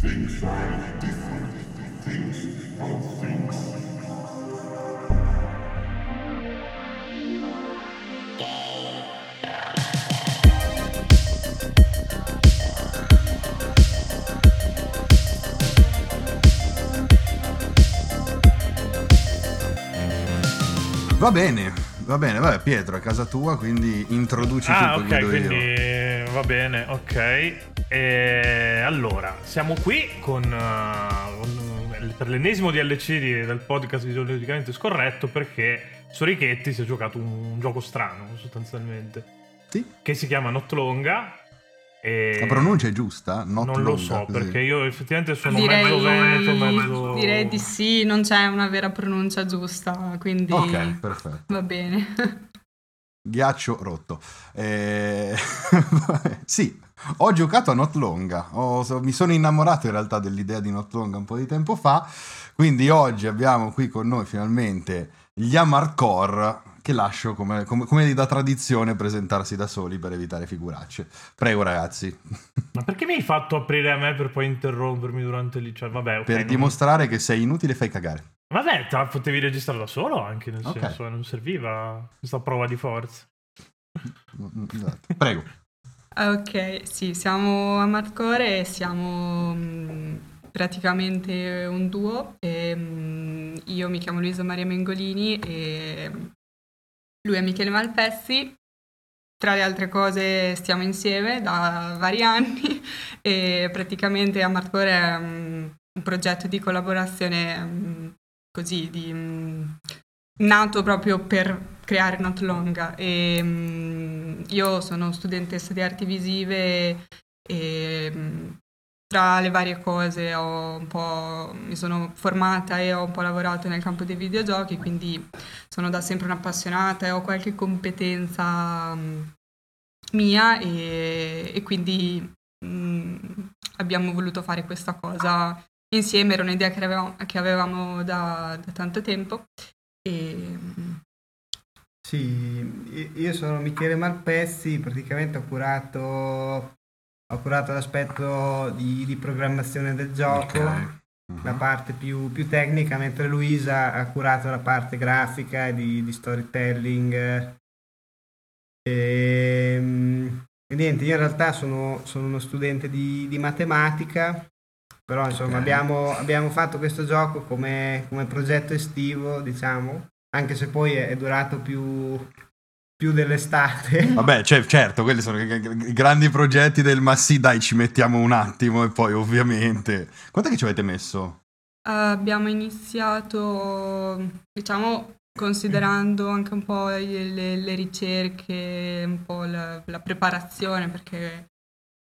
Things are different. Things are things. Va bene, va bene, vabbè Pietro è casa tua, quindi introduci Ah, tu, ok, quindi io. va bene, ok. E allora, siamo qui con, uh, per l'ennesimo DLC di- del podcast videologicamente scorretto perché Sorichetti si è giocato un, un gioco strano, sostanzialmente, Sì? che si chiama Not Longa. E La pronuncia è giusta? Not non lo longa, so, così. perché io effettivamente sono Direi, mezzo veneto, mezzo... direi di sì, non c'è una vera pronuncia giusta, quindi Ok, perfetto. va bene. Ghiaccio rotto. Eh, sì, ho giocato a Not Longa. Ho- mi sono innamorato in realtà dell'idea di Not Longa un po' di tempo fa. Quindi oggi abbiamo qui con noi finalmente gli Amarcore che lascio come, come, come da tradizione presentarsi da soli per evitare figuracce. Prego ragazzi, Ma perché mi hai fatto aprire a me per poi interrompermi durante lì? Cioè, vabbè, ok, per non- dimostrare che sei inutile fai cagare. Vabbè, te la potevi registrare da solo anche, nel Ok. senso, non serviva questa prova di forza. Esatto. Prego. Ok, sì, siamo a Marcore e siamo mm, praticamente un duo. E, mm, io mi chiamo Luisa Maria Mengolini e lui è Michele Malpezzi. Tra le altre cose stiamo insieme da vari anni e praticamente a Marcore è mm, un progetto di collaborazione mm, così, di, mm, nato proprio per creare Not Longa e mm, io sono studentessa di arti visive e mm, tra le varie cose mi sono formata e ho un po' lavorato nel campo dei videogiochi, quindi sono da sempre un'appassionata e ho qualche competenza mm, mia e, e quindi abbiamo voluto fare questa cosa insieme, era un'idea che avevamo, che avevamo da, da tanto tempo e Sì, io sono Michele Malpezzi, praticamente ho curato, ho curato l'aspetto di, di programmazione del gioco, Ok. Mhm. la parte più, più tecnica, mentre Luisa ha curato la parte grafica e di, di storytelling. E, e niente, io in realtà sono, sono uno studente di, di matematica, però insomma Ok. abbiamo, abbiamo fatto questo gioco come, come progetto estivo, diciamo, anche se poi è, è durato più, più dell'estate. Vabbè, cioè, certo, quelli sono i grandi progetti del ma sì, dai, ci mettiamo un attimo e poi ovviamente... Quanto che ci avete messo? Abbiamo iniziato, diciamo, considerando anche un po' le, le- le ricerche, un po' la, la preparazione, perché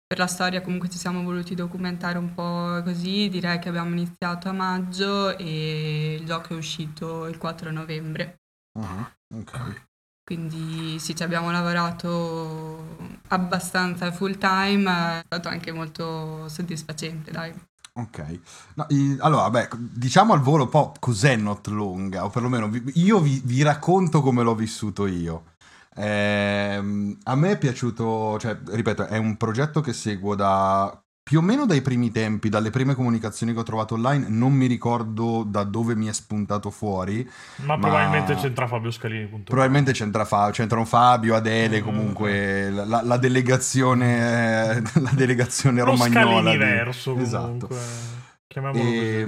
per la storia comunque ci siamo voluti documentare un po' così. Direi che abbiamo iniziato a maggio e il gioco è uscito il 4 novembre. Ah, ok. Quindi sì, ci abbiamo lavorato abbastanza full time, è stato anche molto soddisfacente, dai. Ok. No, i- allora, beh, diciamo al volo un po' cos'è Not Longa, o perlomeno vi- io vi, vi racconto come l'ho vissuto io. Ehm, a me è piaciuto, cioè, ripeto, è un progetto che seguo da più o meno dai primi tempi, dalle prime comunicazioni che ho trovato online, non mi ricordo da dove mi è spuntato fuori. Ma, Ma- probabilmente c'entra Fabio Scalini. Probabilmente c'entra Fa- c'entrano Fabio, Adele, Mm, comunque la, la- la delegazione, eh, la delegazione Lo romagnola. di- Scaliniverso Esatto. comunque. Chiamiamolo così. E,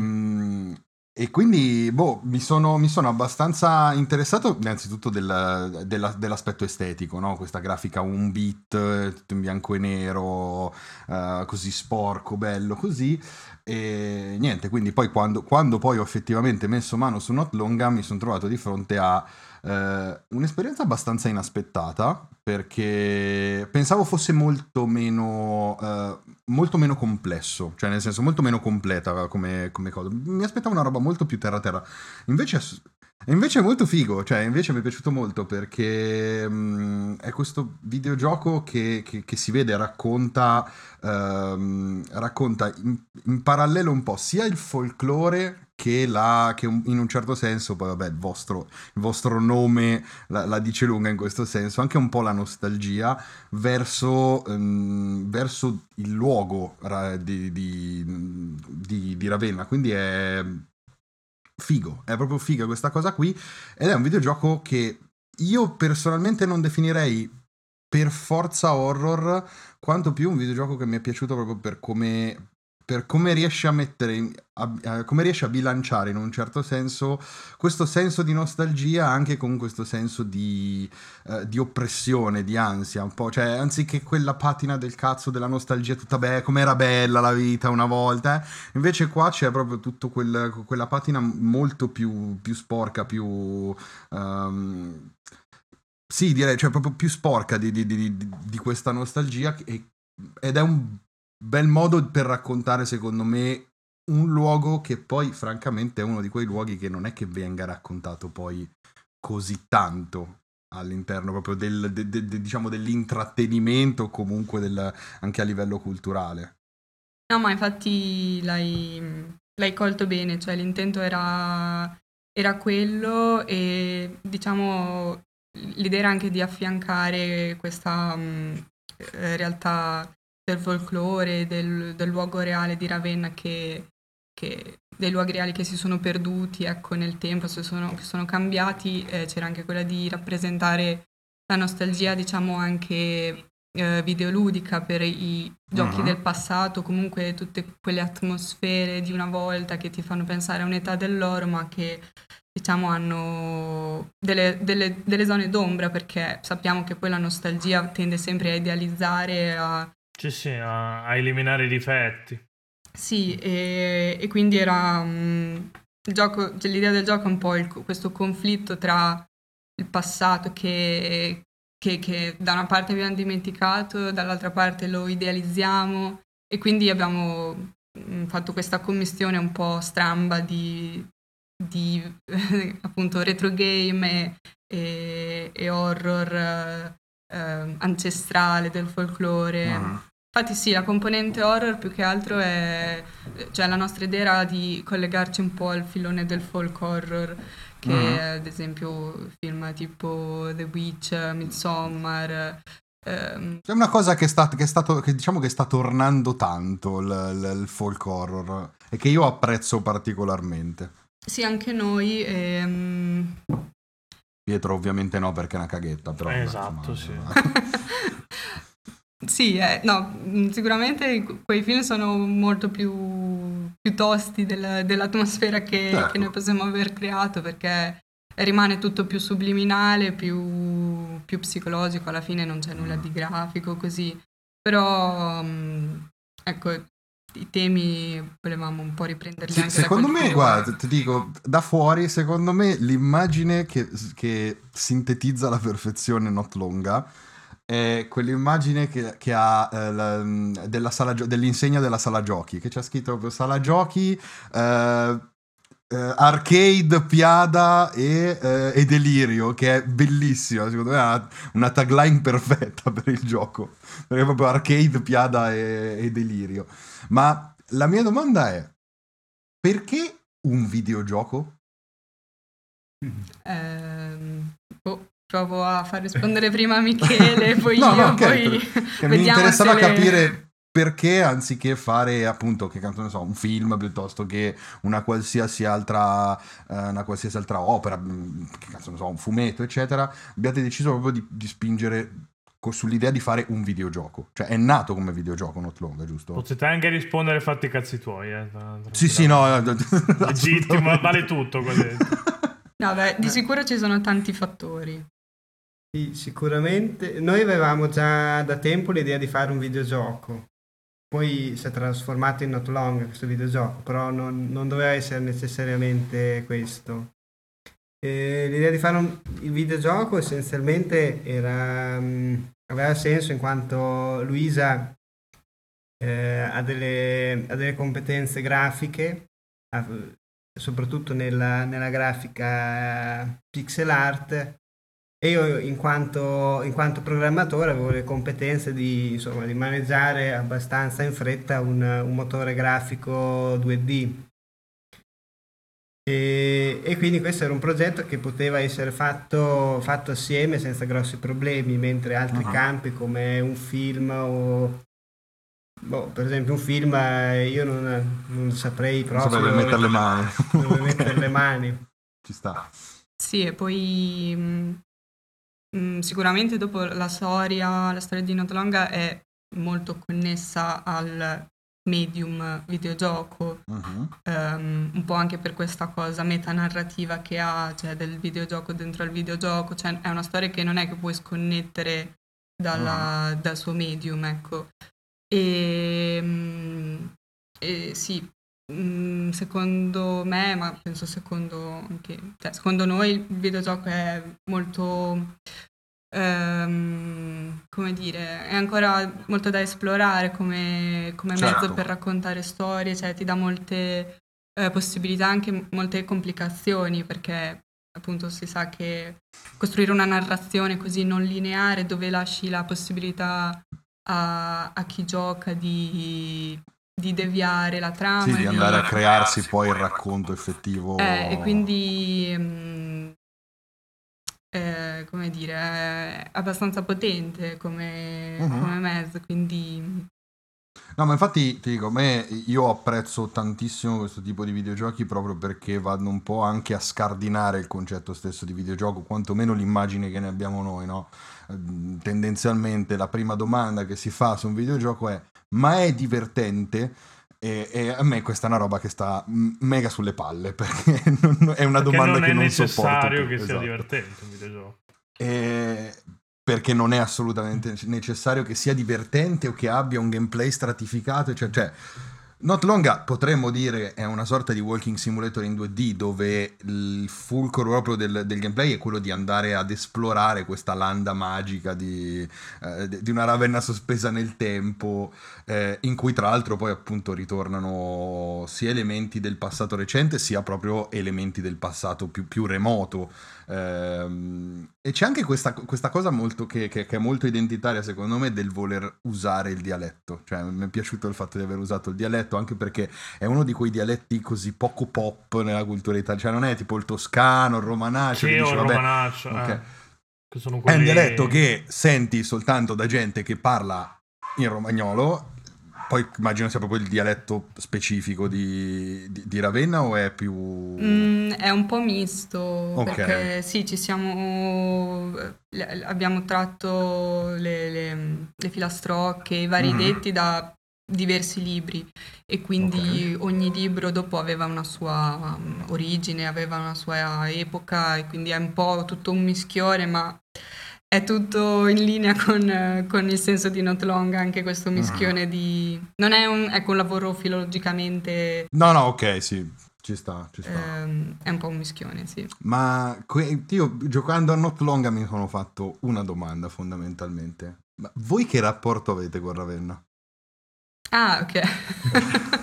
e quindi, boh, mi sono, mi sono abbastanza interessato innanzitutto del- della- dell'aspetto estetico, no? Questa grafica un bit, tutto in bianco e nero, eh, così sporco, bello, così. E niente, quindi poi quando, quando poi ho effettivamente messo mano su Not Longa mi sono trovato di fronte a eh, un'esperienza abbastanza inaspettata perché pensavo fosse molto meno, eh, molto meno complesso, cioè nel senso molto meno completa come, come cosa. Mi aspettavo una roba molto più terra terra. Invece, invece è molto figo, cioè invece mi è piaciuto molto perché mm, è questo videogioco che, che- che si vede, racconta, ehm, racconta in, in parallelo un po' sia il folklore che, la, che in un certo senso, poi vabbè, il vostro, il vostro nome la, la dice lunga in questo senso, anche un po' la nostalgia verso, ehm, verso il luogo di, di- di, di Ravenna, quindi è figo, è proprio figa questa cosa qui ed è un videogioco che io personalmente non definirei per forza horror quanto più un videogioco che mi è piaciuto proprio per come per come riesce a mettere, a, come riesce a bilanciare in un certo senso questo senso di nostalgia anche con questo senso di, uh, di oppressione, di ansia, un po', cioè anziché quella patina del cazzo della nostalgia tutta bella, com'era bella la vita una volta, eh? invece qua c'è proprio tutta quel, quella patina molto più, più sporca, più... Um, sì, direi, cioè proprio più sporca di, di, di, questa nostalgia ed è un bel modo per raccontare, secondo me, un luogo che poi, francamente, è uno di quei luoghi che non è che venga raccontato poi così tanto all'interno proprio del, de, de, de, diciamo dell'intrattenimento comunque del, anche a livello culturale. No, ma infatti l'hai, l'hai colto bene, cioè l'intento era, era quello e diciamo l'idea era anche di affiancare questa um, realtà del folklore, del, del, luogo reale di Ravenna che, che, dei luoghi reali che si sono perduti ecco, nel tempo, che sono, sono cambiati, eh, c'era anche quella di rappresentare la nostalgia, diciamo anche eh, videoludica per i giochi uh-huh. del passato, comunque tutte quelle atmosfere di una volta che ti fanno pensare a un'età dell'oro, ma che diciamo hanno delle, delle, delle zone d'ombra perché sappiamo che poi la nostalgia tende sempre a idealizzare, a sì, sì, a, a eliminare i difetti. Sì, e, e quindi era um, gioco, cioè, l'idea del gioco è un po' il, questo conflitto tra il passato che, che, che, da una parte abbiamo dimenticato, dall'altra parte lo idealizziamo e quindi abbiamo mm, fatto questa commistione un po' stramba di, di appunto retro game e, e, e horror eh, ancestrale del folklore. Uh-huh. Infatti sì, la componente horror più che altro è, cioè la nostra idea era di collegarci un po' al filone del folk horror, che uh-huh. ad esempio film tipo The Witch, Midsommar, ehm. è una cosa che, sta, che, è stato, che diciamo che sta tornando tanto il, il, il, folk horror e che io apprezzo particolarmente. Sì, anche noi. Ehm... Pietro ovviamente no perché è una caghetta, però... esatto, insomma, sì. sì, eh, no, mm, sicuramente quei film sono molto più, più tosti del, dell'atmosfera che, certo. che, noi possiamo aver creato perché rimane tutto più subliminale, più, più psicologico, alla fine non c'è nulla di grafico così, però mm, ecco, i temi volevamo un po' riprenderli sì, anche secondo me guarda ti dico da fuori secondo me l'immagine che, che sintetizza la perfezione not longa è quell'immagine che, che ha eh, la, della sala, dell'insegna della sala giochi che c'è scritto sala giochi eh, Uh, arcade, Piada e, uh, e, Delirio, che è bellissima. Secondo me è una, una, tagline perfetta per il gioco. Perché è proprio arcade, Piada e, e Delirio. Ma la mia domanda è: perché un videogioco? Um, oh, provo a far rispondere prima Michele, poi no, io. No, okay, poi mi interessava le... capire perché anziché fare appunto che ne so, un film piuttosto che una qualsiasi altra, eh, una qualsiasi altra opera, mm, che cazzo ne so, un fumetto, eccetera, abbiate deciso proprio di, di spingere sull'idea di fare un videogioco. Cioè è nato come videogioco Not Long, giusto? Potete anche rispondere fatti i cazzi tuoi. Eh, sì, sì, no. Legittimo, vale tutto. no, beh, di sicuro ci sono tanti fattori. Sì, sicuramente. Noi avevamo già da tempo l'idea di fare un videogioco poi si è trasformato in Not Long questo videogioco, però non, non doveva essere necessariamente questo. E l'idea di fare un, il videogioco essenzialmente era, um, aveva senso in quanto Luisa eh, ha, delle, ha, delle, competenze grafiche, soprattutto nella, nella grafica pixel art e io in quanto, in quanto, programmatore avevo le competenze di, insomma, di maneggiare abbastanza in fretta un, un motore grafico 2D. E, e, quindi questo era un progetto che poteva essere fatto, fatto assieme senza grossi problemi, mentre altri uh-huh. campi come un film o, Boh, per esempio un film eh, io non, non saprei Non proprio saprei dove mettere le mani. dove mettere le mani. Ci sta. Sì, e poi mh, mh, sicuramente dopo la storia, la storia di Not Longa è molto connessa al medium videogioco, Mhm. ehm, un po' anche per questa cosa metanarrativa che ha, cioè del videogioco dentro al videogioco, cioè è una storia che non è che puoi sconnettere dalla- dal suo medium, ecco. E, mh, e sì, secondo me, ma penso secondo anche, cioè secondo noi il videogioco è molto, ehm, come dire, è ancora molto da esplorare come, come Certo. mezzo per raccontare storie, cioè ti dà molte eh, possibilità, anche molte complicazioni, perché appunto si sa che costruire una narrazione così non lineare dove lasci la possibilità a, a chi gioca di, di deviare la trama. Sì, di andare a crearsi poi il racconto effettivo. eh, e quindi, mm, eh, come dire, è abbastanza potente come, Mhm. come mezzo, quindi No, ma infatti ti dico, a me io apprezzo tantissimo questo tipo di videogiochi proprio perché vanno un po' anche a scardinare il concetto stesso di videogioco, quantomeno l'immagine che ne abbiamo noi, no? Ehm, Tendenzialmente la prima domanda che si fa su un videogioco è ma è divertente? E, e a me questa è una roba che sta mega sulle palle perché non- è una Perché domanda non che è non necessario sopporto. che sia Esatto. divertente un videogioco. Eh, perché non è assolutamente necessario che sia divertente o che abbia un gameplay stratificato. Cioè, cioè, Not Longa potremmo dire è una sorta di walking simulator in 2D dove il fulcro proprio del, del gameplay è quello di andare ad esplorare questa landa magica di, eh, di una Ravenna sospesa nel tempo, eh, in cui tra l'altro poi appunto ritornano sia elementi del passato recente sia proprio elementi del passato più, più remoto. Ehm, e c'è anche questa, questa cosa molto che, che- che è molto identitaria secondo me del voler usare il dialetto. Cioè mi è piaciuto il fatto di aver usato il dialetto anche perché è uno di quei dialetti così poco pop nella cultura italiana. Cioè non è tipo il toscano, il romanaccio. Sì, dici, il vabbè, romanaccio. ok. eh, sono È un quelli- dialetto che senti soltanto da gente che parla in romagnolo. Poi immagino sia proprio il dialetto specifico di, di- di Ravenna o è più... Mm, è un po' misto, Ok. perché sì, ci siamo, le- abbiamo tratto le, le- le filastrocche, i vari Mhm. detti da diversi libri e quindi ogni libro dopo aveva una sua um, origine, aveva una sua epoca e quindi è un po' tutto un mischione, ma è tutto in linea con, con il senso di Not Long, anche questo mischione di... Non è un, ecco, un lavoro filologicamente... No, no, ok, sì, ci sta, ci sta. Ehm, è un po' un mischione, sì. Ma que- io giocando a Not Longa mi sono fatto una domanda fondamentalmente. Ma voi che rapporto avete con Ravenna? Ah, ok.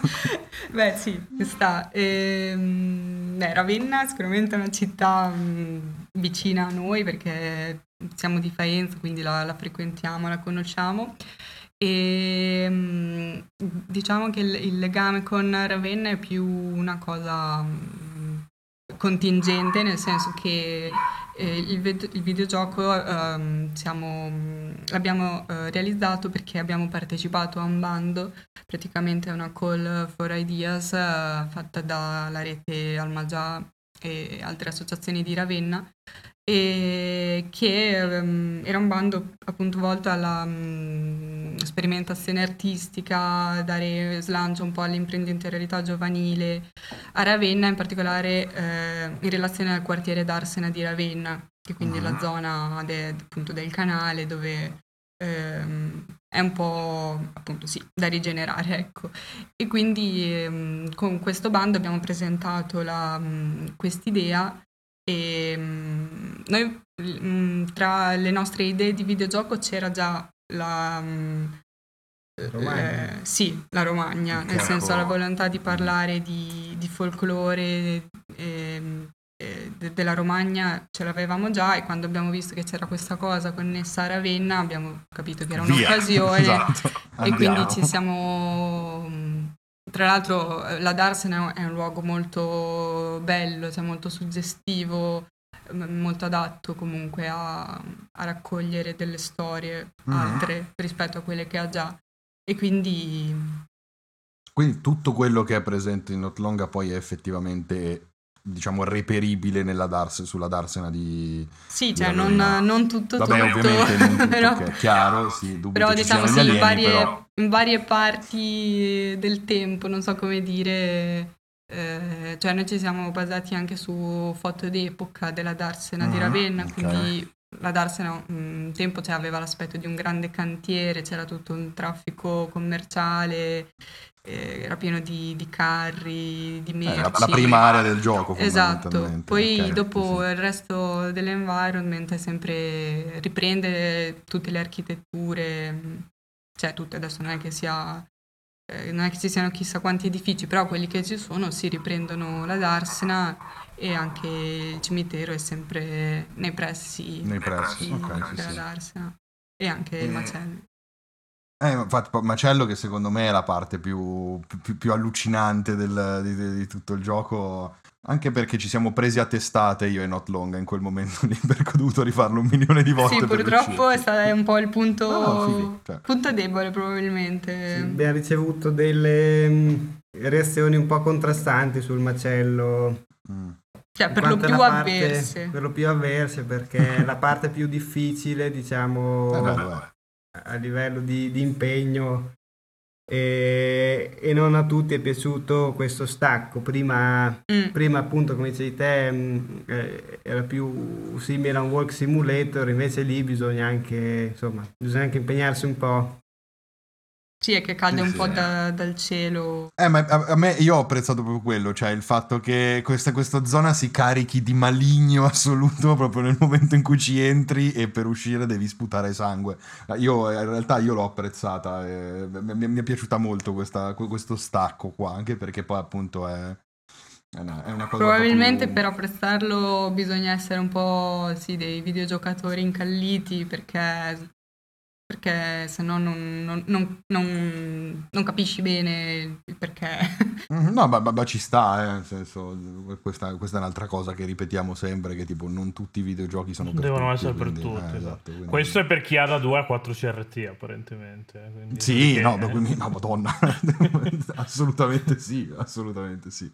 Beh, sì, ci sta. Ehm, beh, Ravenna sicuramente è una città mh, vicina a noi perché siamo di Faenza, quindi la, la frequentiamo, la conosciamo. E mh, diciamo che il, il legame con Ravenna è più una cosa mh, contingente, nel senso che eh, il, il videogioco ehm, siamo- l'abbiamo eh, realizzato perché abbiamo partecipato a un bando, praticamente è una call for ideas eh, fatta dalla rete Almagià e altre associazioni di Ravenna e che ehm, era un bando appunto volto alla mm, sperimentazione artistica, dare slancio un po' all'imprenditorialità giovanile a Ravenna, in particolare eh, in relazione al quartiere d'Arsena di Ravenna, che quindi è la zona de- appunto del canale dove ehm, è un po' appunto sì, da rigenerare, ecco. E quindi ehm, con questo bando abbiamo presentato la, mh, quest'idea e mh, noi mh, tra le nostre idee di videogioco c'era già la... Romagna. eh, sì, la Romagna, nel senso la volontà di parlare di, di folklore ehm, eh, de- della Romagna ce l'avevamo già e quando abbiamo visto che c'era questa cosa connessa a Ravenna abbiamo capito che era Via. un'occasione Esatto. e Andiamo. quindi ci siamo... Tra l'altro eh, la Darsena è un luogo molto bello, cioè molto suggestivo, molto adatto comunque a, a raccogliere delle storie Mhm. altre rispetto a quelle che ha già. E quindi Quindi tutto quello che è presente in Notlonga poi è effettivamente, diciamo, reperibile nella Dars- sulla Darsena di... sì, di cioè non, non tutto Vabbè, tutto, ovviamente non tutto, però, è chiaro, sì, però ci diciamo sì, gli in alieni, varie, però... in varie parti del tempo, non so come dire, eh, cioè noi ci siamo basati anche su foto d'epoca della Darsena di Mhm, Ravenna, ok. quindi la Darsena un tempo cioè, aveva l'aspetto di un grande cantiere, c'era tutto un traffico commerciale, eh, era pieno di, di carri, di Eh, merci. la, la prima area del gioco, Esatto, poi Ok, dopo sì, sì. il resto dell'environment è sempre riprende tutte le architetture, cioè tutte, adesso non è che sia, eh, non è che ci siano chissà quanti edifici, però quelli che ci sono si riprendono la Darsena e anche il cimitero è sempre nei pressi, Nei pressi, di- ok, sì, della sì. Darsena e anche il Eh, macello. Eh, infatti, Macello, che secondo me è la parte più, più- più allucinante del- di, di- di tutto il gioco, anche perché ci siamo presi a testate io e Not Longa in quel momento lì, perché ho dovuto rifarlo un milione di volte. Sì, per purtroppo è, un po' il punto, No, fighi, cioè. punto debole probabilmente. Sì, abbiamo ricevuto delle mh, reazioni un po' contrastanti sul macello. Mm. Cioè, per lo più parte- avverse. Per lo più avverse perché è la parte più difficile, diciamo, Eh, beh, vabbè. A livello di, di impegno e, e non a tutti è piaciuto questo stacco. Prima, Mm. prima appunto, come dicevi te, mh, eh, era più simile a un walk simulator, invece lì bisogna anche, insomma, bisogna anche impegnarsi un po'. Sì, è che cade Sì, un sì. po' da- dal cielo. Eh, ma a, a me io ho apprezzato proprio quello, cioè il fatto che questa, questa zona si carichi di maligno assoluto proprio nel momento in cui ci entri e per uscire devi sputare sangue. Eh, Io in realtà io l'ho apprezzata, e mi, mi- mi è piaciuta molto questa- questo stacco qua, anche perché poi appunto è, è una, è una cosa Probabilmente per proprio- apprezzarlo bisogna essere un po' sì, dei videogiocatori incalliti perché, perché se no non, non- non- non- non capisci bene il perché. Mhm, No, ma, ma- ma ci sta, eh, nel senso, questa, questa è un'altra cosa che ripetiamo sempre, che tipo non tutti i videogiochi sono per Devono tutti, essere per quindi, tutti. eh, esatto. esatto, quindi- Questo è per chi ha da 2 a 4 CRT apparentemente. quindi- Sì, perché- no, ma quindi, no, madonna, assolutamente sì, assolutamente sì.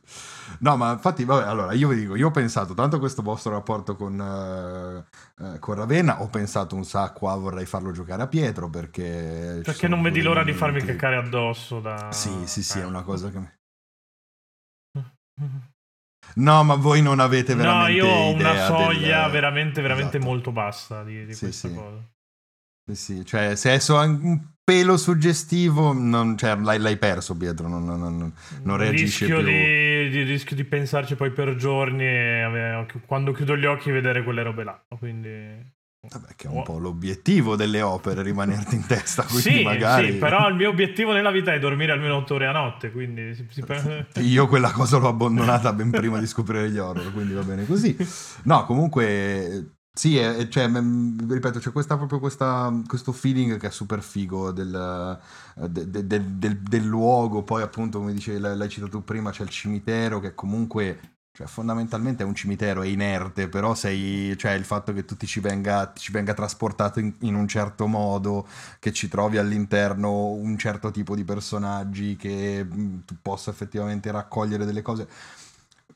No, ma infatti, vabbè, allora, io vi dico, io ho pensato tanto a questo vostro rapporto con, eh, eh, con Ravenna, ho pensato un sacco a vorrei farlo giocare a Pietro, perché... Perché non vedi l'ora di farmi caccare addosso da... Sì, sì, sì, è eh. una cosa che... No, ma voi non avete No, veramente io ho una soglia del- veramente, veramente Esatto. molto bassa di, di Sì, questa sì. cosa. Sì, sì, cioè se è so- un pelo suggestivo, non- cioè, l'hai, l'hai perso Pietro, non, non- non- non reagisce rischio più. Di, di- rischio di pensarci poi per giorni e quando chiudo gli occhi vedere quelle robe là. Quindi... Vabbè, che è un po' l'obiettivo delle opere, rimanerti in testa, quindi Sì, magari... sì, però il mio obiettivo nella vita è dormire almeno 8 ore a notte, quindi si, Io quella cosa l'ho abbandonata ben prima di scoprire gli horror, quindi va bene così. No, comunque... Sì, è- cioè, ripeto, c'è questa, proprio questa, questo feeling che è super figo del, de- de- del- del- del luogo, poi appunto come dicevi, l'hai citato prima, c'è il cimitero che comunque cioè, fondamentalmente è un cimitero, è inerte, però sei, cioè, il fatto che tu ti ci venga, ci venga trasportato in, in un certo modo, che ci trovi all'interno un certo tipo di personaggi, che mh, tu possa effettivamente raccogliere delle cose.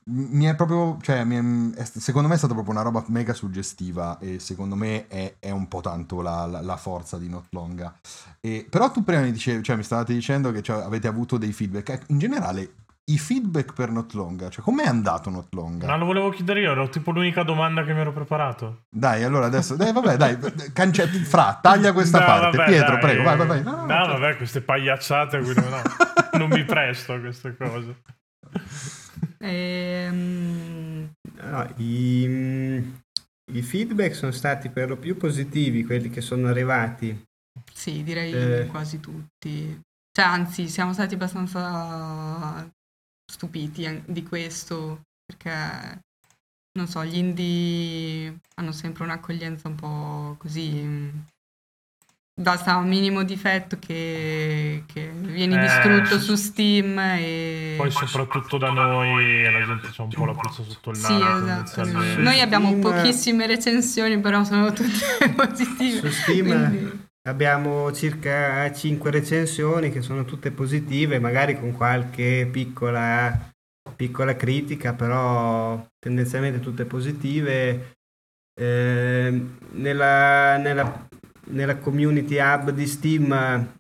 Mi è proprio, cioè, mi è- secondo me è stata proprio una roba mega suggestiva e secondo me è, è un po' tanto la, la- la forza di Not Longa. E, però tu prima mi dicevi, cioè mi stavate dicendo che cioè, avete avuto dei feedback. Ecco, In generale, i feedback per Not Longa, cioè com'è andato Not Longa? No, lo volevo chiedere io, era tipo l'unica domanda che mi ero preparato. Dai, allora adesso, dai, vabbè, dai, cance- fra, taglia questa No, parte. vabbè, Pietro, dai. prego, vai, vai, vai. No, No, no, cioè- vabbè, queste pagliacciate, quindi no, non mi presto a queste cose. Ehm, No, i, i feedback sono stati per lo più positivi, quelli che sono arrivati. sì, direi Eh. quasi tutti. Cioè, anzi, siamo stati abbastanza stupiti di questo perché, non so, gli indie hanno sempre un'accoglienza un po' così. mm, Basta un minimo difetto che, che vieni Eh, distrutto sì. su Steam e... Poi soprattutto da noi la gente c'ha un po' la puzza sotto il Sì, naso. esatto. tendenzialmente. Noi abbiamo Steam- pochissime recensioni, però sono tutte positive. Su Steam quindi- abbiamo circa 5 recensioni che sono tutte positive, magari con qualche piccola, piccola critica, però tendenzialmente tutte positive. Eh, nella, nella, nella community hub di Steam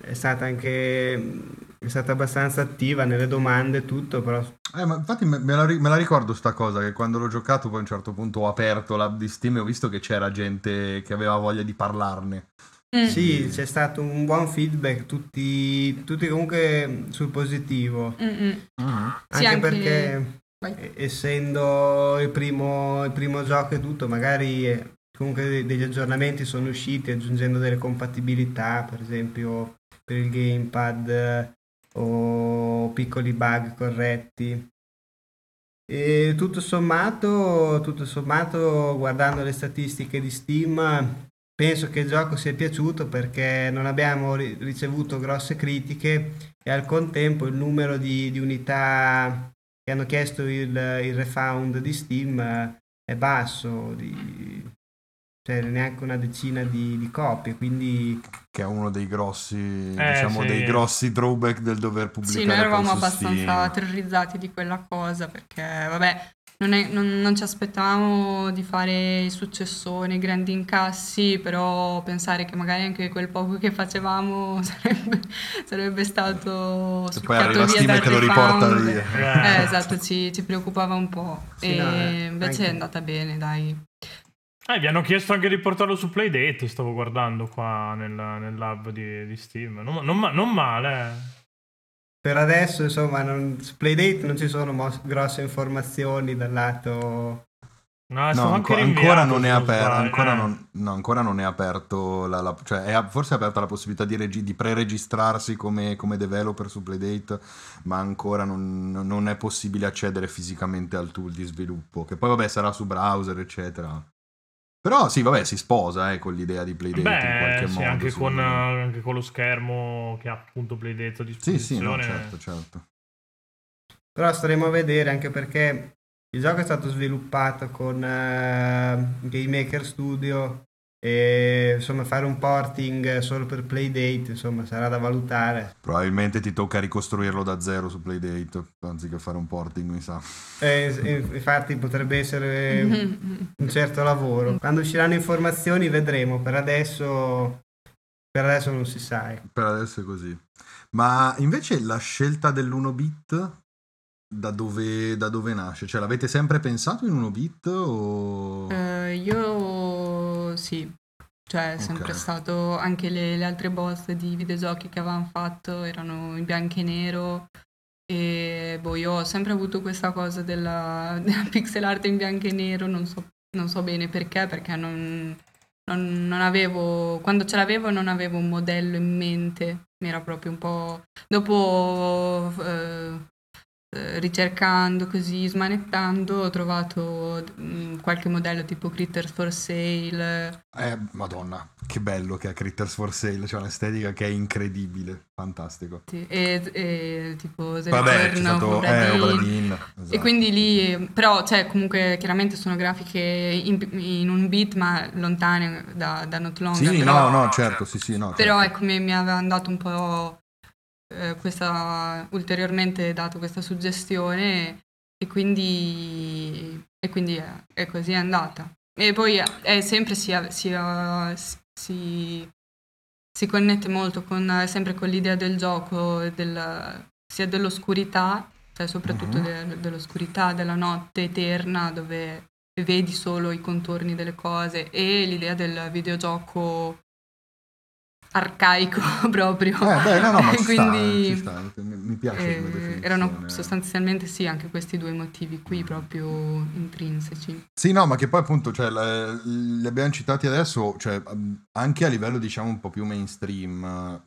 è stata anche è stata abbastanza attiva nelle domande e tutto, però... Eh, infatti me, me, la, me, la, ricordo sta cosa, che quando l'ho giocato poi a un certo punto ho aperto l'app di Steam e ho visto che c'era gente che aveva voglia di parlarne. Mm. Sì, c'è stato un buon feedback, tutti, tutti comunque sul positivo. Mm-hmm. Anche, sì, anche perché Vai. essendo il primo, il primo gioco e tutto, magari eh, comunque degli aggiornamenti sono usciti aggiungendo delle compatibilità, per esempio per il gamepad o piccoli bug corretti. E tutto sommato, tutto sommato, guardando le statistiche di Steam, penso che il gioco sia piaciuto perché non abbiamo ricevuto grosse critiche e al contempo il numero di, di unità che hanno chiesto il, il refund di Steam è basso, di, cioè neanche una decina di, di, copie, quindi... Che è uno dei grossi, eh, diciamo, sì. dei grossi drawback del dover pubblicare Sì, noi eravamo abbastanza terrorizzati di quella cosa, perché, vabbè, non, è, non, non, ci aspettavamo di fare i successoni, i grandi incassi, però pensare che magari anche quel poco che facevamo sarebbe, sarebbe stato Se poi arriva Steam e te lo riporta via. Eh, esatto, ci, ci, preoccupava un po'. Sì, e no, eh, invece anche... è andata bene, dai. Eh, vi hanno chiesto anche di portarlo su Playdate, stavo guardando qua nel, nel lab di, di Steam. Non, non, non, male. Per adesso, insomma, non, su Playdate non ci sono mos- grosse informazioni dal lato... No, no anco, ancora non è aperto, ancora, eh. non, no, ancora non è aperto, la, la, cioè è forse è aperta la possibilità di, regi- di pre-registrarsi come, come, developer su Playdate, ma ancora non, non, è possibile accedere fisicamente al tool di sviluppo, che poi vabbè sarà su browser, eccetera. Però sì, vabbè, si sposa eh, con l'idea di Playdate Beh, in qualche sì, modo. Anche, con, anche con lo schermo che ha appunto Playdate a disposizione. Sì, sì, no, certo, certo. Però staremo a vedere anche perché il gioco è stato sviluppato con uh, Game Maker Studio e insomma fare un porting solo per Playdate insomma sarà da valutare. Probabilmente ti tocca ricostruirlo da zero su Playdate anziché fare un porting mi sa. Eh, infatti potrebbe essere un certo lavoro. Quando usciranno informazioni vedremo. Per adesso per adesso non si sa per adesso è così. Ma invece la scelta dell'1 bit da dove, da dove nasce? Cioè l'avete sempre pensato in 1 bit o... Uh, io sì, cioè è sempre okay. stato anche le, le, altre boss di videogiochi che avevamo fatto erano in bianco e nero e boh, io ho sempre avuto questa cosa della, della pixel art in bianco e nero, non so, non so bene perché, perché non, non, non, avevo, quando ce l'avevo non avevo un modello in mente, mi era proprio un po'... Dopo eh, eh, ricercando così, smanettando, ho trovato mh, mm, qualche modello tipo Critters for Sale. Eh, madonna, che bello che ha Critters for Sale, c'è un'estetica che è incredibile, fantastico. Sì, e, e tipo The Vabbè, c'è stato, eh, Obradin, esatto. E quindi lì, però, cioè, comunque, chiaramente sono grafiche in, in un bit, ma lontane da, da Not Long. Sì, però, no, no, certo, sì, sì, no. Però certo. ecco, mi, mi aveva andato un po' eh, questa, ulteriormente dato questa suggestione e quindi, e quindi è, è, così è andata. E poi è sempre si, si, si, si connette molto con, sempre con l'idea del gioco, del, sia dell'oscurità, cioè soprattutto uh-huh. de, dell'oscurità della notte eterna dove vedi solo i contorni delle cose e l'idea del videogioco arcaico proprio. Eh, beh, no, no, ma Quindi, sta, sta. Mi, piace eh, Erano sostanzialmente sì, anche questi due motivi qui proprio intrinseci. Sì, no, ma che poi appunto, cioè, le, li abbiamo citati adesso, cioè, anche a livello diciamo un po' più mainstream,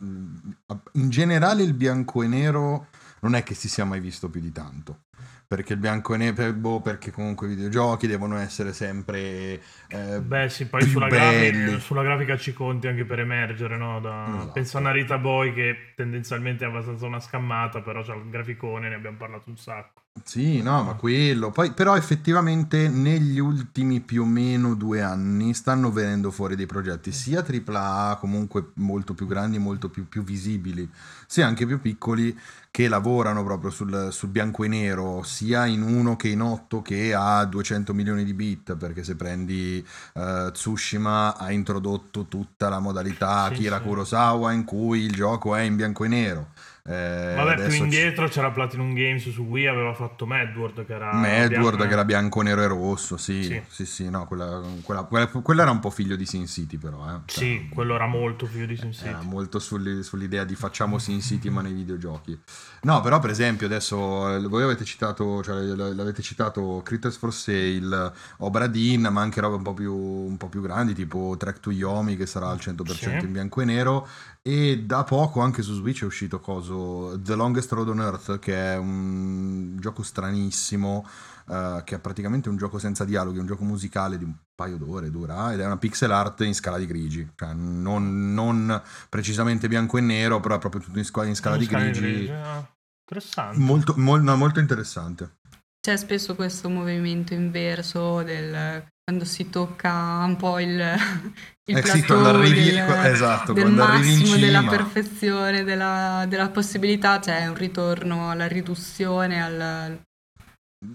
in generale il bianco e nero non è che si sia mai visto più di tanto perché il bianco e nero, boh, perché comunque i videogiochi devono essere sempre eh, Beh sì, poi sulla grafica, sulla grafica, ci conti anche per emergere, no? Da, esatto. Penso a Narita Boy che tendenzialmente è abbastanza una scammata, però c'ha il graficone, ne abbiamo parlato un sacco. Sì, no, ma quello. Poi, però effettivamente negli ultimi più o meno due anni stanno venendo fuori dei progetti sia AAA, comunque molto più grandi, molto più, più visibili, sia anche più piccoli, che lavorano proprio sul, sul bianco e nero, sia in uno che in otto, che ha 200 milioni di bit, perché se prendi eh, Tsushima ha introdotto tutta la modalità Sì, Kira sì. Kurosawa in cui il gioco è in bianco e nero. Eh, Vabbè, più indietro c'era Platinum Games su Wii, aveva fatto Mad World che era... Bianco- World che era bianco, nero e rosso, sì, Sì. sì, sì, no, quella, quella- quella- quella era un po' figlio di Sin City però, eh. Cioè, Sì, quello era molto figlio di Sin City. era molto sulli- sull'idea di facciamo Sin City ma nei videogiochi. No, però per esempio adesso eh, voi avete citato, cioè, l'avete citato Critters for Sale, Obra Dinn, ma anche robe un po' più, un po' più grandi, tipo Track to Yomi che sarà al 100% Sì. in bianco e nero. E da poco anche su Switch è uscito coso The Longest Road on Earth, che è un gioco stranissimo, eh, che è praticamente un gioco senza dialoghi, un gioco musicale di un paio d'ore dura, ed è una pixel art in scala di grigi, cioè non, non precisamente bianco e nero, però è proprio tutto in, sca- in scala di Scala grigi. ah, Interessante. Molto, mol- no, molto interessante. C'è spesso questo movimento inverso del quando si tocca un po' il, il Eh sì, quando arrivi- del, esatto, del quando massimo della perfezione, della, della possibilità, c'è un ritorno alla riduzione, al,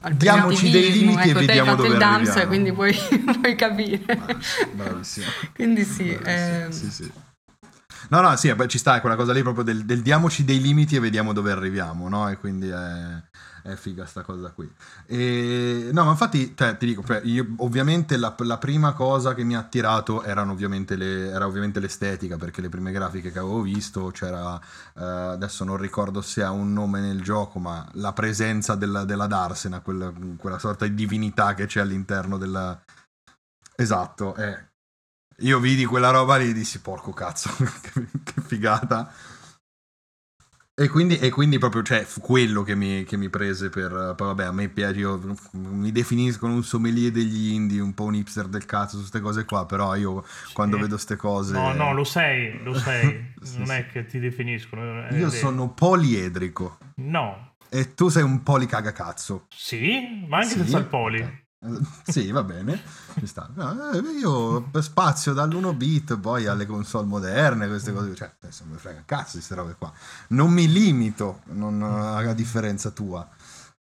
al Diamoci dei limiti e ecco, hai vediamo dove il dance, arriviamo. quindi puoi, puoi capire. Bravissimo. quindi sì, Bravissimo, ehm, sì, sì. No, no, sì, ci sta quella cosa lì proprio del, del diamoci dei limiti e vediamo dove arriviamo, no? E quindi è, è figa sta cosa qui. E, no, ma infatti, cioè, ti dico, cioè, io, ovviamente la, la prima cosa che mi ha attirato erano ovviamente le, era ovviamente l'estetica, perché le prime grafiche che avevo visto c'era, eh, adesso non ricordo se ha un nome nel gioco, ma la presenza della, della Darsena, quella, quella sorta di divinità che c'è all'interno della... Esatto, eh. Io vidi quella roba lì e dissi, porco cazzo, che figata. E quindi, e quindi proprio, cioè, fu quello che mi, che mi prese per... Poi vabbè, a me piace, io mi definiscono un sommelier degli indie, un po' un hipster del cazzo su queste cose qua, però io quando Sì. vedo queste cose... No, no, lo sei, lo sei. Sì, non sì. è che ti definiscono. Io vero. sono poliedrico No. e tu sei un policagacazzo. Sì, ma anche senza il poli. Ok. Eh, Sì, va bene. Ci sta. No, eh, io spazio dall'1 bit poi alle console moderne, queste cose. Cioè, adesso mi frega cazzo queste robe qua. Non mi limito, non, a differenza tua.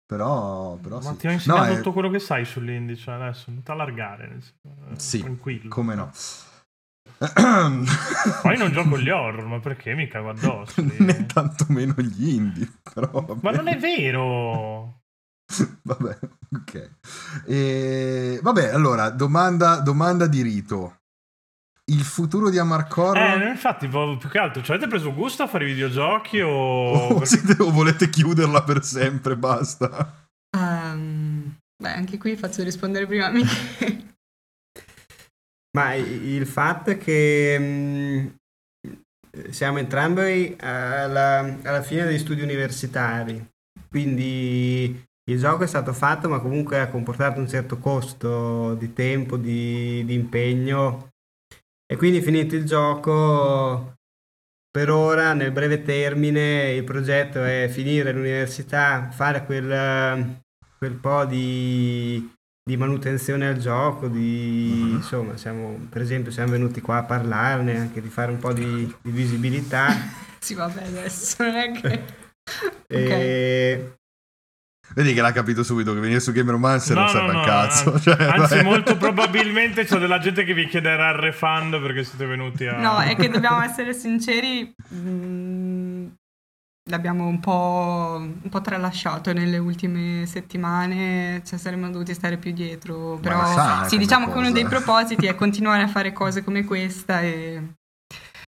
Però, però Ma sì. ti ho insegnato No, eh, tutto quello che sai sull'indice adesso, non ti allargare. eh, Sì, tranquillo. come no. Poi non gioco gli horror, ma perché mi cago addosso? né tantomeno gli indie. Però. Ma non è vero! Vabbè, ok. E, vabbè, allora, domanda, domanda di rito. Il futuro di Amarcord Eh, infatti, più che altro, ci avete preso gusto a fare i videogiochi o... o, siete- o volete chiuderla per sempre? Basta. ehm, beh, anche qui faccio rispondere prima a Michele. Ma il fatto è che mh, siamo entrambi alla, alla fine degli studi universitari, quindi il gioco è stato fatto ma comunque ha comportato un certo costo di tempo, di, di impegno e quindi finito il gioco per ora nel breve termine il progetto è finire l'università, fare quel, quel po' di di manutenzione al gioco, di, Mhm. insomma, siamo, per esempio siamo venuti qua a parlarne, anche di fare un po' di, di visibilità. sì, vabbè, adesso non è che... e, Vedi che l'ha capito subito che venire su Game Romancer non No, serve no, un no, cazzo. anzi- Cioè, Anzi, molto probabilmente c'è della gente che vi chiederà il refund perché siete venuti a... No, è che dobbiamo essere sinceri, mh, l'abbiamo un po', un po' tralasciato nelle ultime settimane, cioè saremmo dovuti stare più dietro, però sì, diciamo che uno cosa. dei propositi è continuare a fare cose come questa e...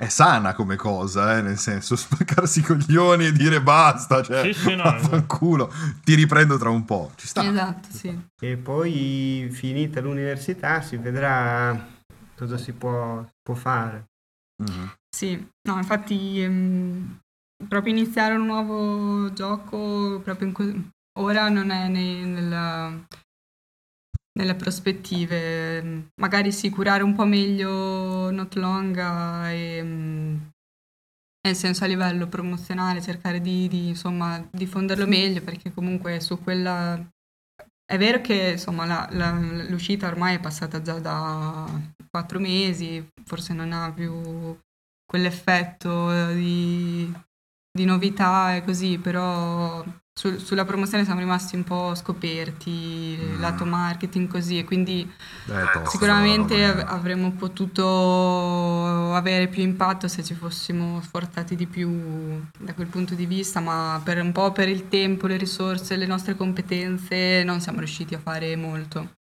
È sana come cosa, eh, nel senso, spaccarsi i coglioni e dire basta, cioè, Sì, sì, no, vaffanculo, ti riprendo tra un po'. Ci sta. Esatto, sì. e poi finita l'università si vedrà cosa si può, può fare. Mhm. Sì, no, infatti ehm, proprio iniziare un nuovo gioco proprio in que- ora non è nei- nella- nelle prospettive. Magari sì, curare un po' meglio Not Longa e nel senso a livello promozionale, cercare di, di, insomma, diffonderlo meglio, perché comunque su quella... È vero che insomma, la- la- l'uscita ormai è passata già da quattro mesi, forse non ha più quell'effetto di, di novità e così, però sul- sulla promozione siamo rimasti un po' scoperti, Mm. lato marketing così, e quindi Eh, tosta Sicuramente av- avremmo potuto avere più impatto se ci fossimo sforzati di più da quel punto di vista, ma per un po' per il tempo, le risorse, le nostre competenze non siamo riusciti a fare molto.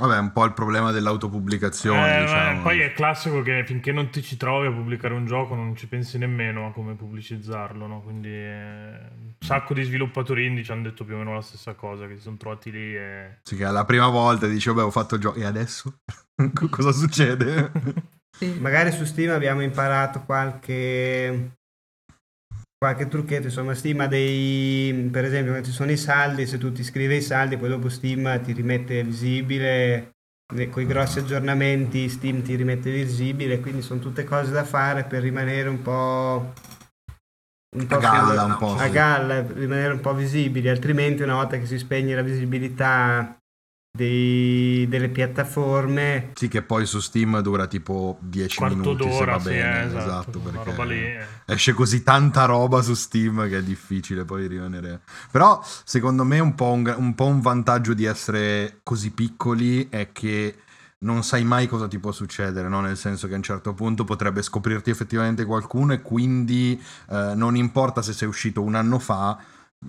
Vabbè, è un po' il problema dell'autopubblicazione, Eh, diciamo. Poi è classico che finché non ti ci trovi a pubblicare un gioco non ci pensi nemmeno a come pubblicizzarlo, no? Quindi eh, un sacco di sviluppatori indie ci hanno detto più o meno la stessa cosa, che si sono trovati lì e... Sì, che alla prima volta dici, vabbè, ho fatto il gioco. E adesso? Cosa succede? Sì. Magari su Steam abbiamo imparato qualche qualche trucchetto, insomma Steam ha dei per esempio quando ci sono i saldi, se tu ti scrivi i saldi poi dopo Steam ti rimette visibile con i grossi aggiornamenti Steam ti rimette visibile, quindi sono tutte cose da fare per rimanere un po' un A galla, un po', a sì. galla, rimanere un po' visibili, altrimenti una volta che si spegne la visibilità dei- delle piattaforme Sì, che poi su Steam dura tipo 10 Quarto minuti se d'ora, va sì, bene. eh, esatto, esatto, perché roba lì, eh. esce così tanta roba su Steam che è difficile poi rimanere. Però secondo me un po' un, un po' un vantaggio di essere così piccoli è che non sai mai cosa ti può succedere, no? nel senso che a un certo punto potrebbe scoprirti effettivamente qualcuno e quindi eh, non importa se sei uscito un anno fa,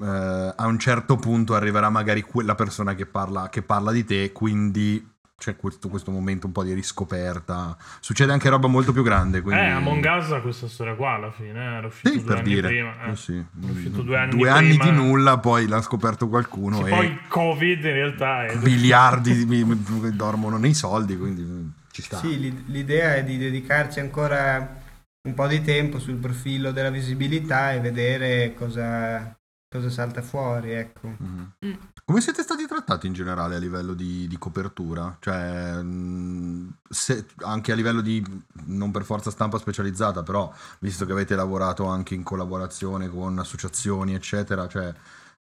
eh, a un certo punto arriverà magari quella persona che parla, che parla di te, quindi c'è questo, questo momento un po' di riscoperta. Succede anche roba molto più grande. Quindi... Eh, Among Us ha questa storia qua alla fine, eh, era uscito Sì, due per anni dire. prima. eh. Eh sì. Due anni Due anni di nulla, poi l'ha scoperto qualcuno Sì, e poi il Covid in realtà è... miliardi mi- mi- dormono nei soldi, quindi ci sta. Sì, l'i- l'idea è di dedicarci ancora un po' di tempo sul profilo della visibilità e vedere cosa, cosa salta fuori, ecco. Mhm. Mm. Come siete stati trattati in generale a livello di, di copertura? Cioè, mh, se- anche a livello di, non per forza stampa specializzata, però visto che avete lavorato anche in collaborazione con associazioni, eccetera, cioè,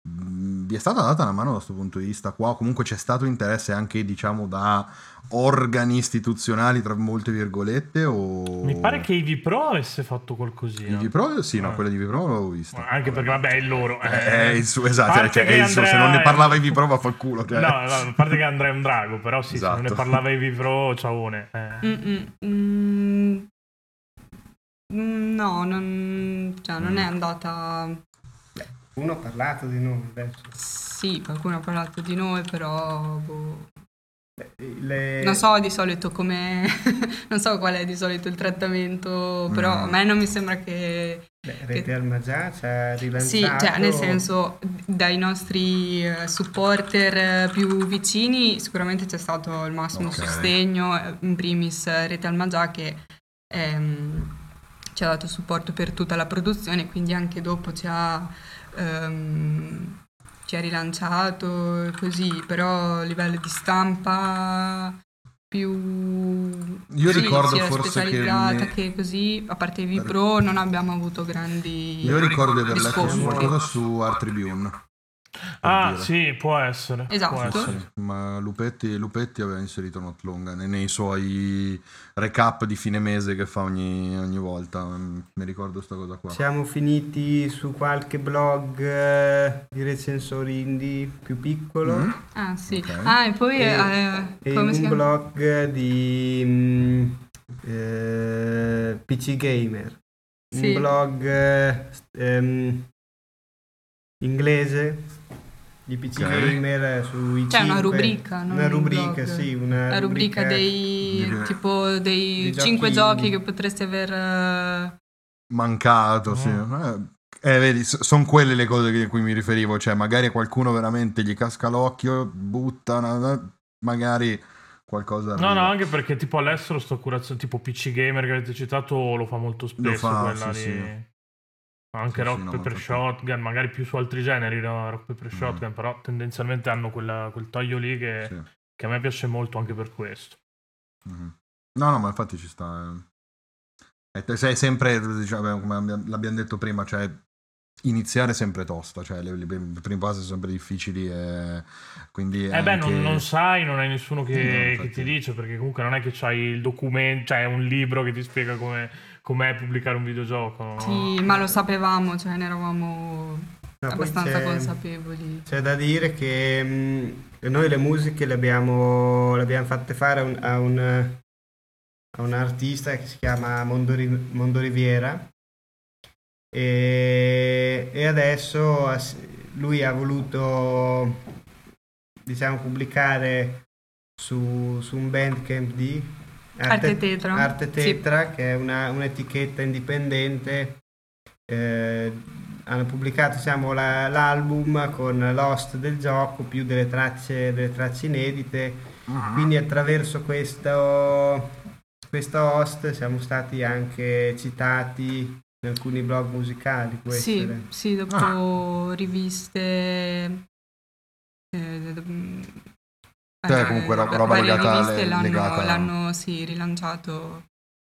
vi è stata data una mano da questo punto di vista qua? Comunque c'è stato interesse anche, diciamo, da organi istituzionali, tra molte virgolette? O... Mi pare che Ivi Pro avesse fatto qualcosina. I Pro, sì, no, Ah. quella di Vipro l'avevo vista. Anche perché, vabbè, è il loro. Eh, È il suo, esatto, cioè, è il suo, se Andrea non ne è- parlava i Vipro va fa il culo. Cioè. No, no, a parte che Andrea è un drago, però sì, se non ne Esatto. parlava Ivi Pro, ciaone. Eh. Mm, mm, no, non, cioè, non è Mm. andata... Uno ha parlato di noi adesso. Sì, qualcuno ha parlato di noi, però... boh, Le- Non so di solito come... non so qual è di solito il trattamento, però Mm. a me non mi sembra che... Beh, Rete Alma già ci ha rilanciato. Sì, cioè nel senso dai nostri eh, supporter eh, più vicini sicuramente c'è stato il massimo Ok. sostegno, eh, in primis Rete Almagià che ehm, ci ha dato supporto per tutta la produzione, quindi anche dopo ci ha, ehm, ci ha rilanciato e così, però a livello di stampa più Io sì, ricordo forse che ne- che così, a parte i Pro non abbiamo avuto grandi Io ricordo di aver letto qualcosa su Art Tribune. Ah, dire. sì, può essere. Esatto. Può essere. Sì, ma Lupetti, Lupetti aveva inserito Not Long nei, nei suoi recap di fine mese che fa ogni, ogni volta. Mm, Mi ricordo questa cosa qua. Siamo finiti su qualche blog eh, di recensori indie più piccolo Mm. Ah sì, Ok. ah e poi E- eh, e come un blog di mm, eh, PC Gamer. Sì. Un blog eh, ehm, inglese di PC Ok. Gamer sui C'è una cinque- rubrica, non una un rubrica, sì, una La rubrica dei Di- tipo dei di 5 giochi- giochi che potresti aver eh, Mancato, sì. Ah. Eh, eh, vedi, sono quelle le cose a cui mi riferivo. Cioè, magari a qualcuno veramente gli casca l'occhio, butta, una- magari qualcosa. No, arriva. no, anche perché tipo all'estero sto curazione, tipo PC Gamer che avete citato lo fa molto spesso fa, quella sì, lì. sì. Anche Sì, Rock sì, no, Paper. Shotgun, magari più su altri generi, no? Rock Paper Mm. Shotgun, però tendenzialmente hanno quella- quel taglio lì che, Sì. che a me piace molto anche per questo. Mhm. No, no, ma infatti ci sta. eh. Sei sempre, diciamo, come abbiamo- l'abbiamo detto prima, cioè iniziare è sempre tosta, cioè le, le prime fasi sono sempre difficili e quindi Eh beh, anche- non, non sai, non hai nessuno che, No, che ti dice, perché comunque non è che c'hai il documento, cioè un libro che ti spiega come com'è pubblicare un videogioco. no? Sì, ma lo sapevamo, cioè ne eravamo No, abbastanza c'è- consapevoli. C'è da dire che mh, noi le musiche le abbiamo, le abbiamo fatte fare a un, a un- a un artista che si chiama Mondo, Ri- Mondo Riviera e, e adesso lui ha voluto diciamo pubblicare su, su un bandcamp di Arte Tetra. Arte Sì. Tetra, che è una- un'etichetta indipendente eh, hanno pubblicato diciamo, la- l'album con l'host del gioco più delle tracce, delle tracce inedite Ah. quindi attraverso questo, questo host siamo stati anche citati in alcuni blog musicali può Sì, essere. sì, dopo Ah. riviste... eh, mm, Cioè, eh, comunque roba- roba varie legata- riviste l'hanno, legata- l'hanno, sì, rilanciato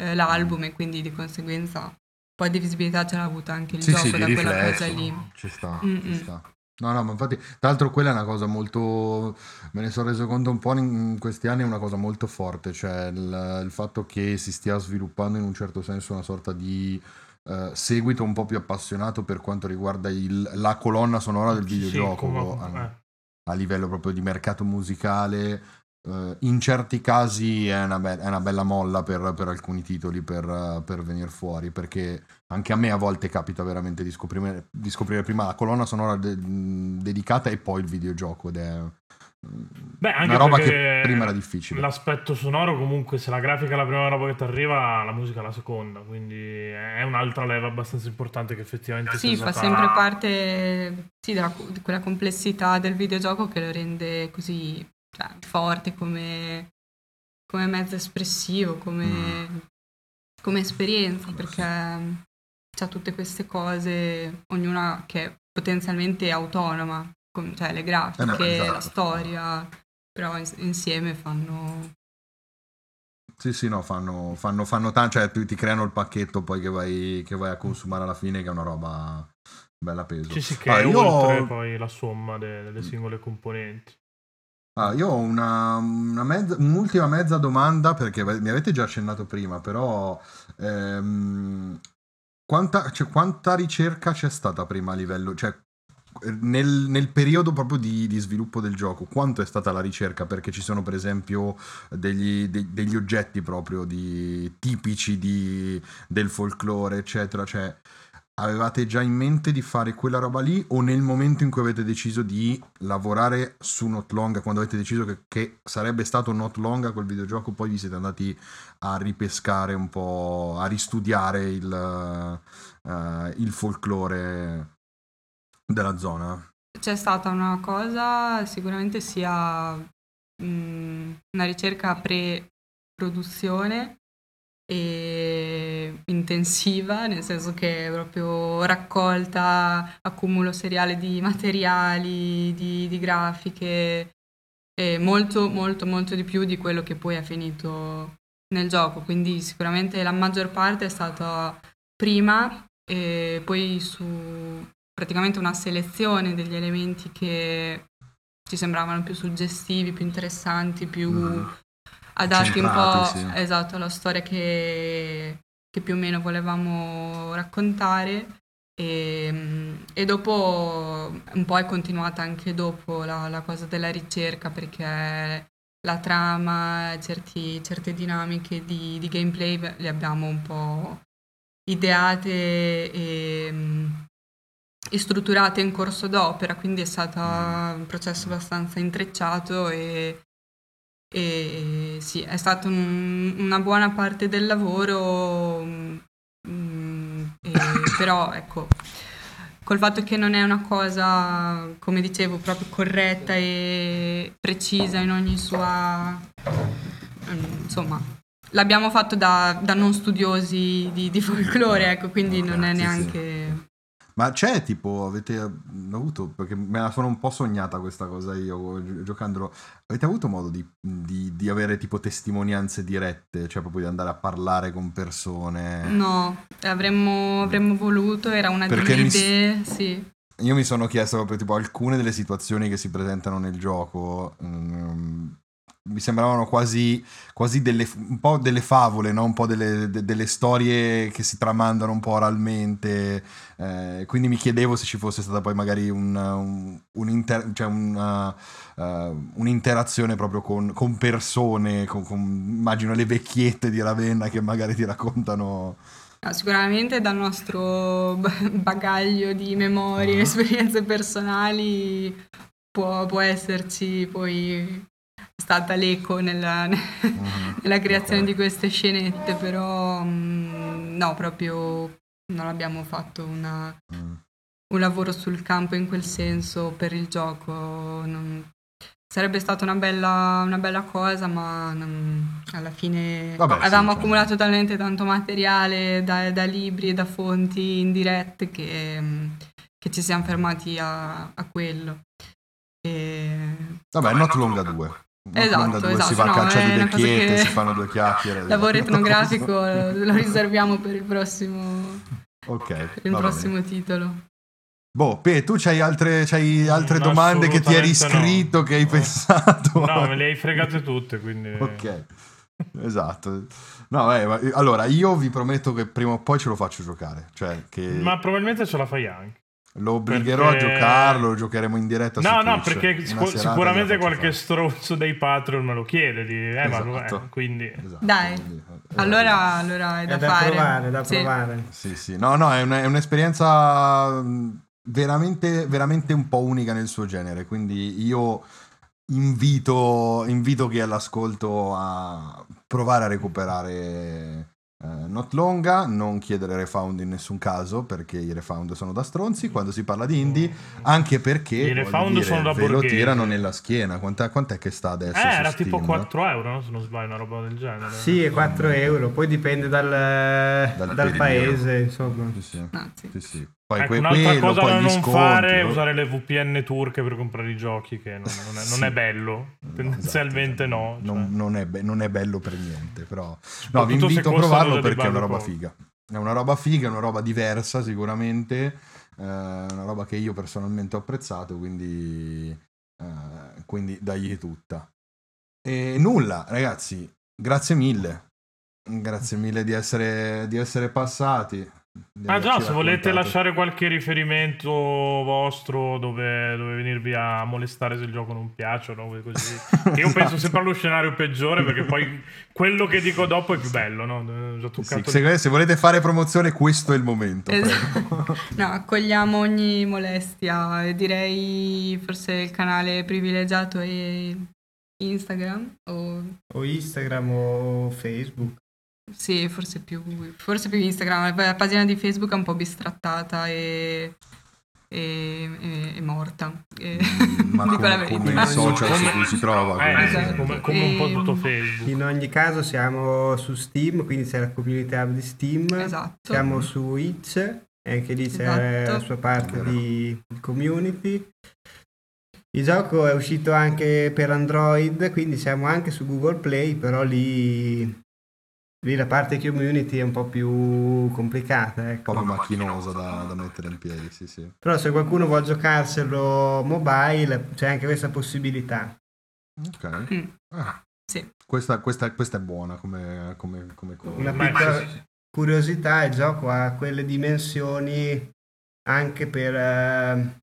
eh, l'album e quindi di conseguenza un po' di visibilità ce l'ha avuta anche il sì, gioco sì, da di quella riflesso, cosa lì. ci sta, Mm-mm. ci sta. No, no, ma infatti, tra l'altro quella è una cosa molto, me ne sono reso conto un po' in questi anni, è una cosa molto forte, cioè il, il fatto che si stia sviluppando in un certo senso una sorta di eh, seguito un po' più appassionato per quanto riguarda il- la colonna sonora del Sì, sì, videogioco, come- a, eh. A livello proprio di mercato musicale. eh, in certi casi è una, be- è una bella molla per, per alcuni titoli per, eh, per venire fuori, perché anche a me a volte capita veramente di scoprire, di scoprire prima la colonna sonora de- dedicata e poi il videogioco ed è Beh, anche una roba perché che prima era difficile. L'aspetto sonoro, comunque, se la grafica è la prima roba che ti arriva, la musica è la seconda. Quindi è un'altra leva abbastanza importante che effettivamente Sì, fa stata- sempre parte sì, della- di quella complessità del videogioco che lo rende così cioè, forte come, come mezzo espressivo, come, Mm. come esperienza, perché c'ha tutte queste cose, ognuna che è potenzialmente autonoma, com- cioè le grafiche, Eh no, esatto. la storia, però ins- insieme fanno... Sì, sì, no, fanno, fanno, fanno tanto, cioè ti, ti creano il pacchetto poi che vai, che vai a consumare alla fine, che è una roba bella peso. Sì, sì, che Ah, è io- oltre poi la somma de- delle singole componenti. Ah, io ho una, una mezza- un'ultima mezza domanda perché mi avete già accennato prima, però ehm, quanta, cioè, quanta ricerca c'è stata prima a livello, cioè nel, nel periodo proprio di, di sviluppo del gioco, quanto è stata la ricerca? Perché ci sono per esempio degli, de- degli oggetti proprio di- tipici di- del folklore, eccetera, cioè avevate già in mente di fare quella roba lì o nel momento in cui avete deciso di lavorare su Not Long, quando avete deciso che, che sarebbe stato Not Long quel videogioco, poi vi siete andati a ripescare un po', a ristudiare il, eh, il folklore della zona? C'è stata una cosa, sicuramente sia mm, una ricerca pre-produzione e intensiva, nel senso che è proprio raccolta, accumulo seriale di materiali, di, di grafiche, molto, molto, molto di più di quello che poi è finito nel gioco. Quindi sicuramente la maggior parte è stata prima e poi su praticamente una selezione degli elementi che ci sembravano più suggestivi, più interessanti, più Mm. adatti un po' sì. esatto, alla storia che, che più o meno volevamo raccontare. E, e dopo un po' è continuata anche dopo la, la cosa della ricerca perché la trama, certi- certe dinamiche di, di gameplay le abbiamo un po' ideate e, e strutturate in corso d'opera, quindi è stato un processo abbastanza intrecciato e, e sì, è stata un- una buona parte del lavoro, mm, e- però ecco, col fatto che non è una cosa, come dicevo, proprio corretta e precisa in ogni sua... mm, insomma, l'abbiamo fatto da, da non studiosi di, di folklore, ecco, quindi non è neanche... Ma c'è tipo, avete avuto, perché me la sono un po' sognata questa cosa io gi- giocandolo, avete avuto modo di, di- di avere tipo testimonianze dirette, cioè proprio di andare a parlare con persone? No, avremmo, avremmo voluto, era una Perché delle mi idee, sì. Io mi sono chiesto proprio tipo alcune delle situazioni che si presentano nel gioco. mm, mi sembravano quasi, quasi delle, un po' delle favole, no? un po' delle, de- delle storie che si tramandano un po' oralmente. eh, quindi mi chiedevo se ci fosse stata poi magari un, un- un'inter- cioè una, eh, un'interazione proprio con, con persone, con, con- immagino le vecchiette di Ravenna che magari ti raccontano. No, sicuramente dal nostro ba- bagaglio di memorie, Ah. esperienze personali può, può esserci poi stata l'eco nella, nella creazione di queste scenette, però mm, no, proprio non abbiamo fatto una- Mm. un lavoro sul campo in quel senso per il gioco. non- Sarebbe stata una bella, una bella cosa, ma non- alla fine Vabbè, sì, avevamo cioè- accumulato talmente tanto materiale da, da libri e da fonti indirette che, mm, che ci siamo fermati a, a quello. E... Vabbè, Not Longa 2. Esatto, 2 esatto, si va a caccia di vecchiette, che- si fanno due chiacchiere. Lavoro etnografico lo riserviamo per il prossimo, ok, per il prossimo titolo. Boh, Pe, tu c'hai altre, c'hai altre No, domande che ti eri assolutamente no. scritto, che hai No. pensato? No, me le hai fregate tutte, quindi... Ok, esatto. No, eh, ma- allora io vi prometto che prima o poi ce lo faccio giocare. Cioè, che Ma probabilmente ce la fai anche. Lo obbligherò perché- a giocarlo, lo giocheremo in diretta su No, no, Twitch. perché serata sicuramente qualche fare. stronzo dei Patreon me lo chiede. Di, eh, ma Esatto. eh, quindi... Esatto, Dai. quindi, eh, Allora, allora è da, È da fare. provare, da Sì. provare. Sì, sì, no, no, è, una- è un'esperienza mh, veramente, veramente un po' unica nel suo genere, quindi io invito, invito chi è all'ascolto a provare a recuperare eh, Not Longa, non chiedere refound in nessun caso, perché i refound sono da stronzi quando si parla di indie, anche perché I refound dire, sono da ve lo tirano nella schiena, quant'è, quant'è che sta adesso? Eh, era tipo Steam? 4 euro, no? se non sbaglio, una roba del genere. Sì, è 4 euro, poi dipende dal, dal, periodo. paese, insomma. Sì, sì. Ah, sì. Sì, sì. Poi Ecco, un'altra cosa da non sconti, fare è usare le VPN turche per comprare i giochi, che non, non è, non è Sì. bello. No, Tendenzialmente esatto, no. Non, cioè. non è be- non è bello per niente, però... No, vi invito a provarlo perché è una roba poco. figa. È una roba figa, è una roba diversa sicuramente, eh, una roba che io personalmente ho apprezzato, quindi, eh, quindi dagli tutta. E nulla, ragazzi, grazie mille. Grazie mille di essere, di essere passati. Ah già, se volete lasciare qualche riferimento vostro dove, dove venirvi a molestare se il gioco non piace o no, così. Io penso Esatto. sempre allo scenario peggiore perché poi quello che dico dopo è più bello, no? Già Sì, se, se volete fare promozione, questo è il momento. Esatto. No, accogliamo ogni molestia. Direi forse il canale privilegiato è Instagram o O Instagram o Facebook. Sì, forse più, forse più Instagram. La pagina di Facebook è un po' bistrattata e, e- e- è morta. E- Mm, Ma dico la come, verità. come i social su cui si trova. Eh, Esatto. come, come un po' tutto Facebook. In ogni caso siamo su Steam, quindi c'è la community hub di Steam. Esatto. Siamo su Itch, e anche lì c'è Esatto. la sua parte di community. Il gioco è uscito anche per Android, quindi siamo anche su Google Play, però lì, lì la parte community è un po' più complicata. un Ecco. po' più macchinosa da, da mettere in piedi, sì, sì. Però se qualcuno vuole giocarselo mobile c'è anche questa possibilità. Ok. Mm, Ah, sì. questa, questa- questa è buona come, come, come cosa. Una piccola sì, sì. curiosità, il gioco ha quelle dimensioni anche per, eh,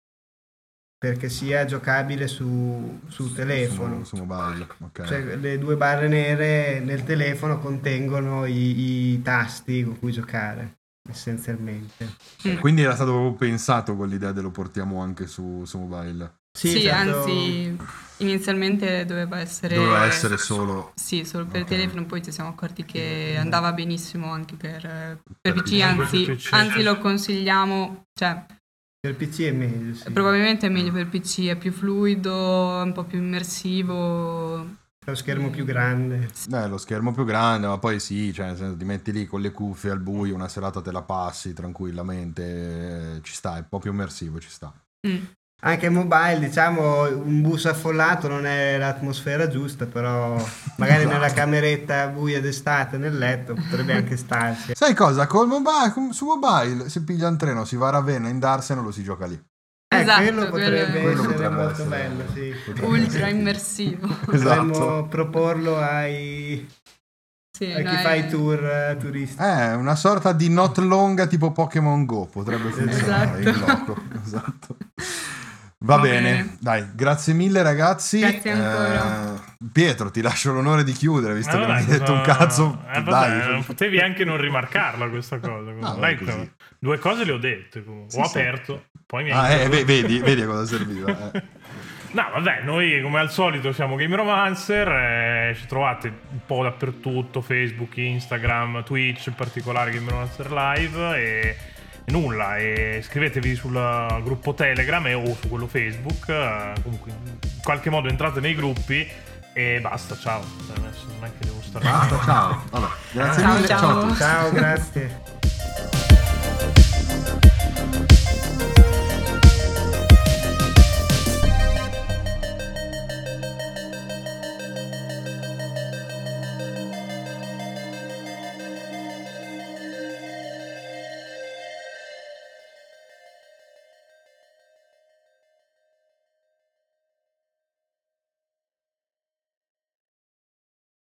perché sia giocabile su, sul telefono. Su, su mobile, ok. Cioè, le due barre nere nel telefono contengono i, i tasti con cui giocare, essenzialmente. Mm. Quindi era stato proprio pensato con l'idea de lo portiamo anche su, su mobile. Sì, certo. anzi, inizialmente doveva essere... Doveva essere solo... Sì, solo per Ok. telefono, poi ci siamo accorti che andava benissimo anche per, per Per PC, PC. anzi, PC, anzi sì. lo consigliamo, cioè Per PC è meglio, sì. probabilmente è meglio per PC, è più fluido, è un po' più immersivo, lo schermo più grande. Eh, lo schermo più grande, ma poi sì, cioè, nel senso, ti metti lì con le cuffie al buio, una serata te la passi tranquillamente, eh, ci sta, è un po' più immersivo, ci sta. Mm. Anche mobile, diciamo, un bus affollato non è l'atmosfera giusta, però magari Esatto. nella cameretta buia d'estate nel letto potrebbe anche starci. Sai cosa? Col mobile, su mobile si piglia un treno, si va a Ravenna, in Darsena lo si gioca lì. Eh, Esatto, quello potrebbe quello- essere potrebbe molto essere- bello, sì. potrebbe Ultra essere- immersivo. Potremmo Esatto. proporlo ai, Sì, a chi noi- fa i tour eh, turistici. Eh, una sorta di not longa tipo Pokémon Go potrebbe funzionare Esatto. in loco. Esatto. Va, Va bene. bene. dai, grazie mille ragazzi. Grazie ancora. Eh, Pietro, ti lascio l'onore di chiudere, visto Ma che non hai detto un cazzo. eh, vabbè, dai. non potevi anche non rimarcarla questa cosa. No, Dai, due cose le ho dette. comunque. Sì, ho sì. aperto, poi mi hai Ah, eh, vedi, vedi a cosa serviva. eh. No, vabbè, noi come al solito siamo Game Romancer, eh, ci trovate un po' dappertutto, Facebook, Instagram, Twitch, in particolare Game Romancer Live e, e nulla, e iscrivetevi sul gruppo Telegram e, o su quello Facebook, eh, comunque in qualche modo entrate nei gruppi e basta, ciao. Cioè, adesso non è che devo stare... Basta, ciao. Vabbè, grazie Ciao, mille. ciao. ciao a tutti. Ciao, grazie.